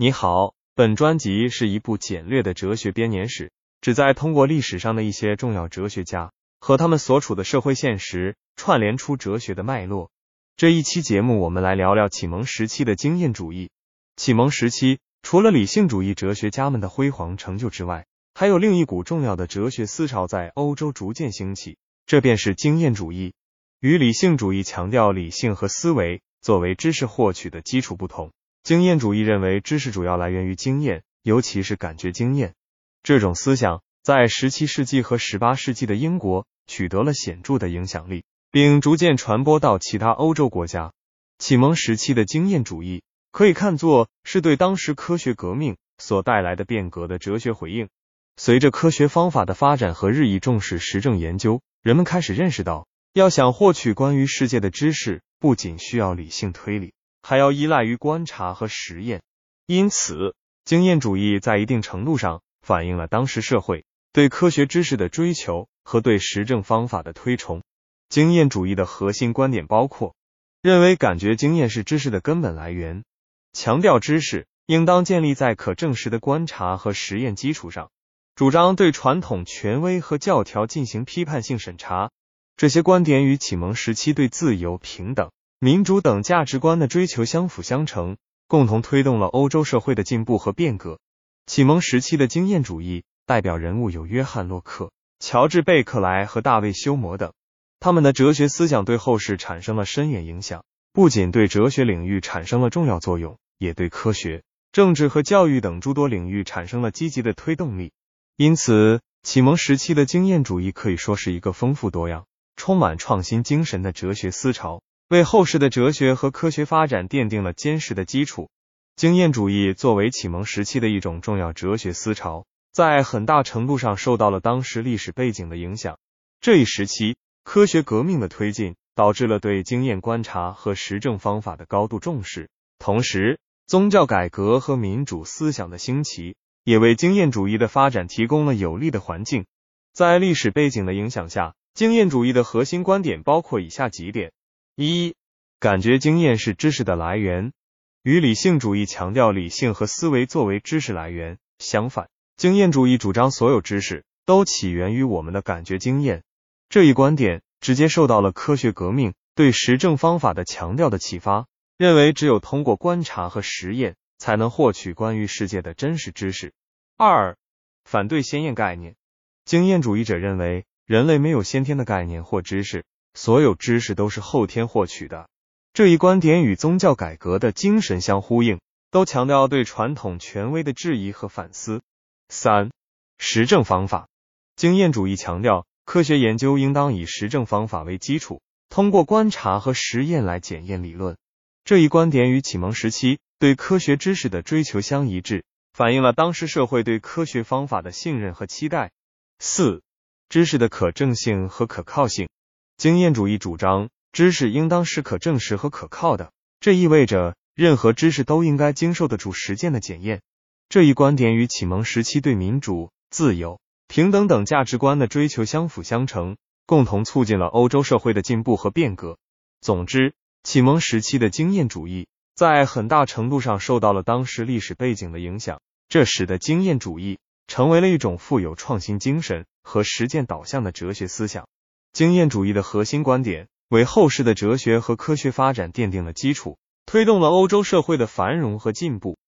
你好，本专辑是一部简略的哲学编年史，旨在通过历史上的一些重要哲学家和他们所处的社会现实，串联出哲学的脉络。这一期节目，我们来聊聊启蒙时期的经验主义。启蒙时期，除了理性主义哲学家们的辉煌成就之外，还有另一股重要的哲学思潮在欧洲逐渐兴起，这便是经验主义。与理性主义强调理性和思维作为知识获取的基础不同。经验主义认为知识主要来源于经验，尤其是感觉经验。这种思想在十七世纪和十八世纪的英国取得了显著的影响力，并逐渐传播到其他欧洲国家。启蒙时期的经验主义可以看作是对当时科学革命所带来的变革的哲学回应。随着科学方法的发展和日益重视实证研究，人们开始认识到，要想获取关于世界的知识，不仅需要理性推理。还要依赖于观察和实验，因此经验主义在一定程度上反映了当时社会对科学知识的追求和对实证方法的推崇。经验主义的核心观点包括：认为感觉经验是知识的根本来源，强调知识应当建立在可证实的观察和实验基础上，主张对传统权威和教条进行批判性审查。这些观点与启蒙时期对自由、平等。民主等价值观的追求相辅相成，共同推动了欧洲社会的进步和变革。启蒙时期的经验主义代表人物有约翰·洛克、乔治·贝克莱和大卫·休谟等，他们的哲学思想对后世产生了深远影响，不仅对哲学领域产生了重要作用，也对科学、政治和教育等诸多领域产生了积极的推动力。因此，启蒙时期的经验主义可以说是一个丰富多样、充满创新精神的哲学思潮。为后世的哲学和科学发展奠定了坚实的基础。经验主义作为启蒙时期的一种重要哲学思潮，在很大程度上受到了当时历史背景的影响。这一时期，科学革命的推进导致了对经验观察和实证方法的高度重视，同时，宗教改革和民主思想的兴起也为经验主义的发展提供了有利的环境。在历史背景的影响下，经验主义的核心观点包括以下几点。一、感觉经验是知识的来源，与理性主义强调理性和思维作为知识来源相反，经验主义主张所有知识都起源于我们的感觉经验。这一观点直接受到了科学革命对实证方法的强调的启发，认为只有通过观察和实验才能获取关于世界的真实知识。二、反对先验概念，经验主义者认为人类没有先天的概念或知识。所有知识都是后天获取的，这一观点与宗教改革的精神相呼应，都强调对传统权威的质疑和反思。三、实证方法，经验主义强调科学研究应当以实证方法为基础，通过观察和实验来检验理论。这一观点与启蒙时期对科学知识的追求相一致，反映了当时社会对科学方法的信任和期待。四、知识的可证性和可靠性。经验主义主张，知识应当是可证实和可靠的，这意味着任何知识都应该经受得住实践的检验。这一观点与启蒙时期对民主、自由、平等等价值观的追求相辅相成，共同促进了欧洲社会的进步和变革。总之，启蒙时期的经验主义在很大程度上受到了当时历史背景的影响，这使得经验主义成为了一种富有创新精神和实践导向的哲学思想。经验主义的核心观点为后世的哲学和科学发展奠定了基础，推动了欧洲社会的繁荣和进步。